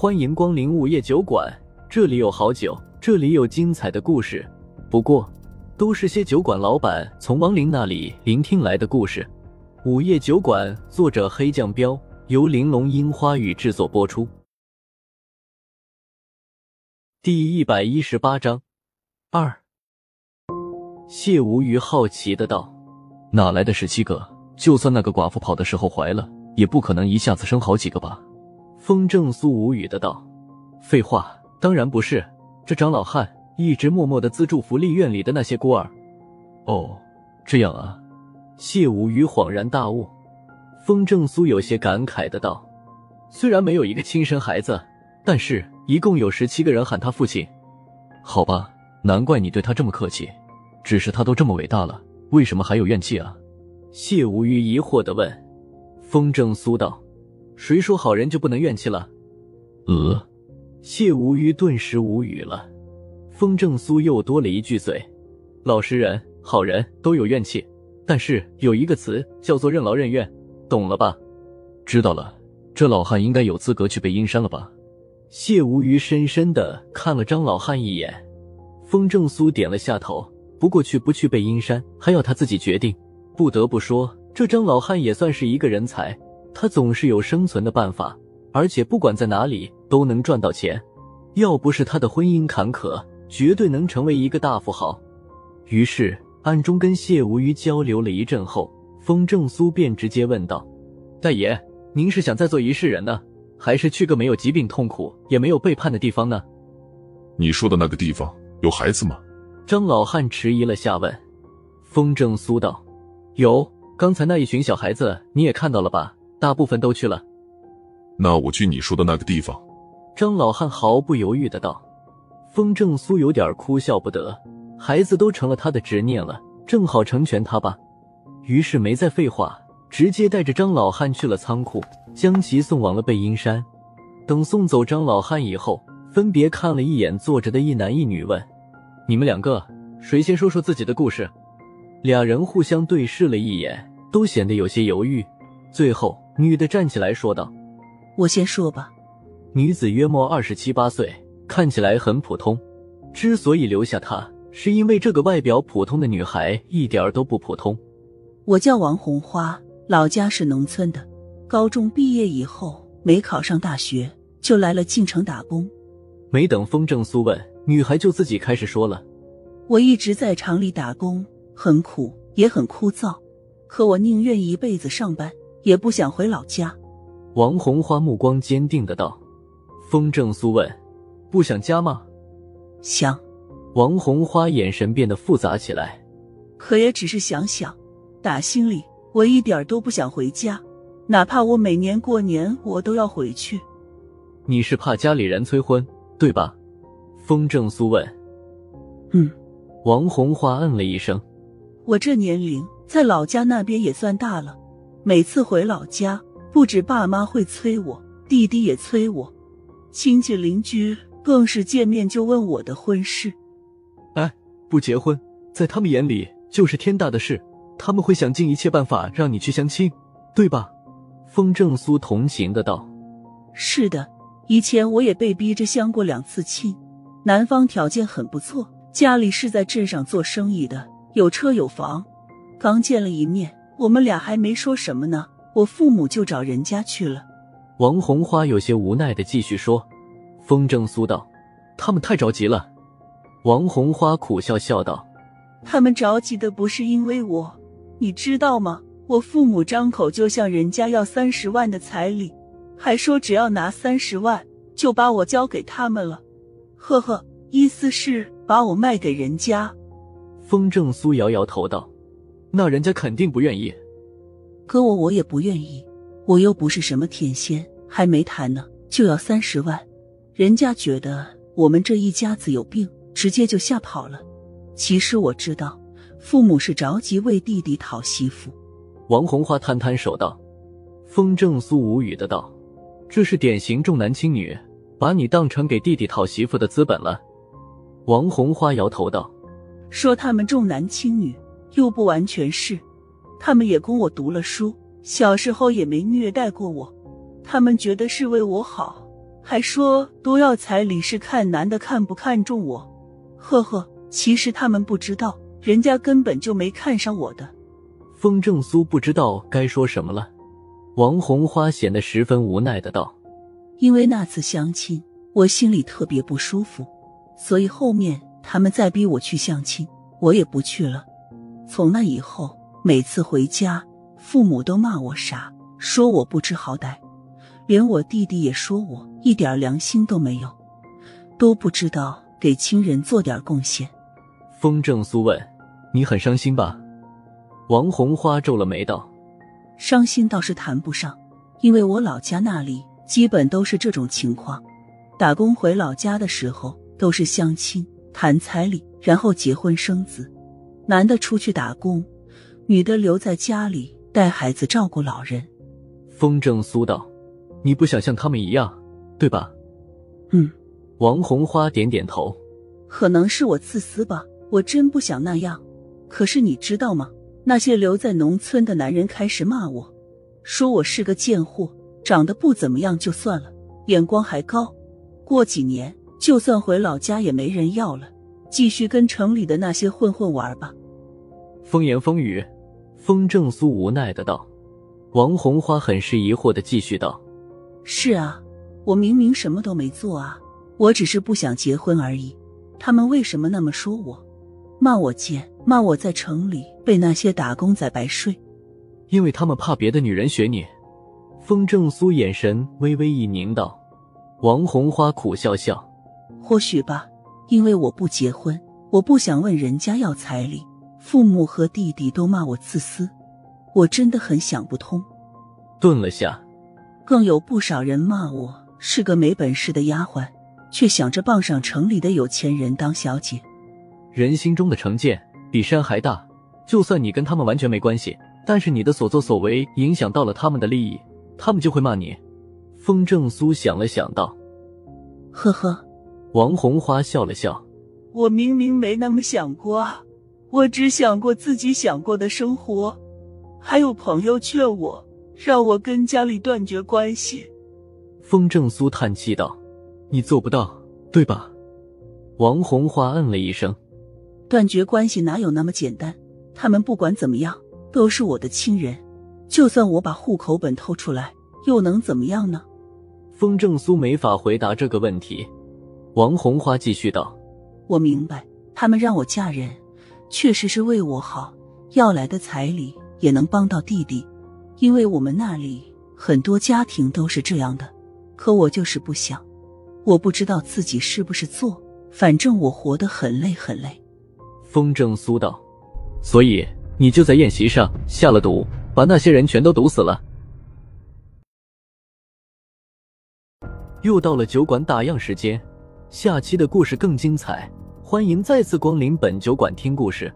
欢迎光临午夜酒馆，这里有好酒，这里有精彩的故事。不过，都是些酒馆老板从亡灵那里聆听来的故事。午夜酒馆，作者黑酱标，由玲珑樱花雨制作播出。第一百一十八章二。谢无鱼好奇的道：“哪来的十七个？就算那个寡妇跑的时候怀了，也不可能一下子生好几个吧？”风正苏无语的道：“废话，当然不是。这张老汉一直默默的资助福利院里的那些孤儿。”哦，这样啊。谢无鱼恍然大悟。风正苏有些感慨的道：“虽然没有一个亲生孩子，但是一共有十七个人喊他父亲。好吧，难怪你对他这么客气。”只是他都这么伟大了，为什么还有怨气啊？谢无鱼疑惑的问。风正苏道：“谁说好人就不能怨气了？”呃，谢无鱼顿时无语了。风正苏又多了一句嘴：“老实人、好人都有怨气，但是有一个词叫做任劳任怨，懂了吧？”知道了。这老汉应该有资格去背阴山了吧？谢无鱼深深的看了张老汉一眼。风正苏点了下头。不过去不去背阴山，还要他自己决定。不得不说，这张老汉也算是一个人才，他总是有生存的办法，而且不管在哪里都能赚到钱。要不是他的婚姻坎坷，绝对能成为一个大富豪。于是暗中跟谢无鱼交流了一阵后，风正苏便直接问道：“大爷，您是想再做一世人呢，还是去个没有疾病痛苦也没有背叛的地方呢？”你说的那个地方有孩子吗？张老汉迟疑了下，问：“风正苏道，有。刚才那一群小孩子你也看到了吧？大部分都去了。那我去你说的那个地方。”张老汉毫不犹豫的道。风正苏有点哭笑不得，孩子都成了他的执念了，正好成全他吧。于是没再废话，直接带着张老汉去了仓库，将其送往了背阴山。等送走张老汉以后，分别看了一眼坐着的一男一女，问。你们两个谁先说说自己的故事？俩人互相对视了一眼，都显得有些犹豫。最后，女的站起来说道：“我先说吧。”女子约莫二十七八岁，看起来很普通。之所以留下她，是因为这个外表普通的女孩一点都不普通。我叫王红花，老家是农村的。高中毕业以后，没考上大学，就来了晋城打工。没等风正苏问。女孩就自己开始说了：“我一直在厂里打工，很苦也很枯燥，可我宁愿一辈子上班，也不想回老家。”王红花目光坚定的道。风正苏问：“不想家吗？”“想。”王红花眼神变得复杂起来。“可也只是想想，打心里我一点都不想回家，哪怕我每年过年我都要回去。”“你是怕家里人催婚，对吧？”风正苏问：“嗯。”王红花嗯了一声。我这年龄在老家那边也算大了，每次回老家，不止爸妈会催我，弟弟也催我，亲戚邻居更是见面就问我的婚事。哎，不结婚，在他们眼里就是天大的事，他们会想尽一切办法让你去相亲，对吧？风正苏同情的道：“是的，以前我也被逼着相过两次亲。”男方条件很不错，家里是在镇上做生意的，有车有房。刚见了一面，我们俩还没说什么呢，我父母就找人家去了。王红花有些无奈的继续说：“风正苏道，他们太着急了。”王红花苦笑笑道：“他们着急的不是因为我，你知道吗？我父母张口就向人家要三十万的彩礼，还说只要拿三十万就把我交给他们了。”呵呵，意思是把我卖给人家。风正苏摇摇头道：“那人家肯定不愿意。哥我我也不愿意，我又不是什么天仙，还没谈呢就要三十万，人家觉得我们这一家子有病，直接就吓跑了。其实我知道，父母是着急为弟弟讨媳妇。”王红花摊摊手道：“风正苏无语的道，这是典型重男轻女。”把你当成给弟弟讨媳妇的资本了，王红花摇头道：“说他们重男轻女，又不完全是，他们也供我读了书，小时候也没虐待过我，他们觉得是为我好，还说都要彩礼是看男的看不看重我。呵呵，其实他们不知道，人家根本就没看上我的。风正苏不知道该说什么了。王红花显得十分无奈的道：“因为那次相亲，我心里特别不舒服，所以后面他们再逼我去相亲，我也不去了。从那以后，每次回家，父母都骂我傻，说我不知好歹，连我弟弟也说我一点良心都没有，都不知道给亲人做点贡献。”风正苏问：“你很伤心吧？”王红花皱了眉道。伤心倒是谈不上，因为我老家那里基本都是这种情况。打工回老家的时候，都是相亲谈彩礼，然后结婚生子。男的出去打工，女的留在家里带孩子、照顾老人。风正苏道：“你不想像他们一样，对吧？”嗯。王红花点点头。可能是我自私吧，我真不想那样。可是你知道吗？那些留在农村的男人开始骂我，说我是个贱货，长得不怎么样就算了，眼光还高。过几年就算回老家也没人要了，继续跟城里的那些混混玩吧。风言风语，风正苏无奈的道。王红花很是疑惑的继续道：“是啊，我明明什么都没做啊，我只是不想结婚而已。他们为什么那么说我？”骂我贱，骂我在城里被那些打工仔白睡，因为他们怕别的女人学你。风正苏眼神微微一凝，道：“王红花苦笑笑，或许吧，因为我不结婚，我不想问人家要彩礼，父母和弟弟都骂我自私，我真的很想不通。”顿了下，更有不少人骂我是个没本事的丫鬟，却想着傍上城里的有钱人当小姐。人心中的成见比山还大，就算你跟他们完全没关系，但是你的所作所为影响到了他们的利益，他们就会骂你。风正苏想了想道：“呵呵。”王红花笑了笑：“我明明没那么想过啊，我只想过自己想过的生活。还有朋友劝我，让我跟家里断绝关系。”风正苏叹气道：“你做不到，对吧？”王红花嗯了一声。断绝关系哪有那么简单？他们不管怎么样都是我的亲人，就算我把户口本偷出来，又能怎么样呢？风正苏没法回答这个问题。王红花继续道：“我明白，他们让我嫁人，确实是为我好，要来的彩礼也能帮到弟弟，因为我们那里很多家庭都是这样的。可我就是不想，我不知道自己是不是做，反正我活得很累很累。”风正苏道：“所以你就在宴席上下了毒，把那些人全都毒死了。”又到了酒馆打烊时间，下期的故事更精彩，欢迎再次光临本酒馆听故事。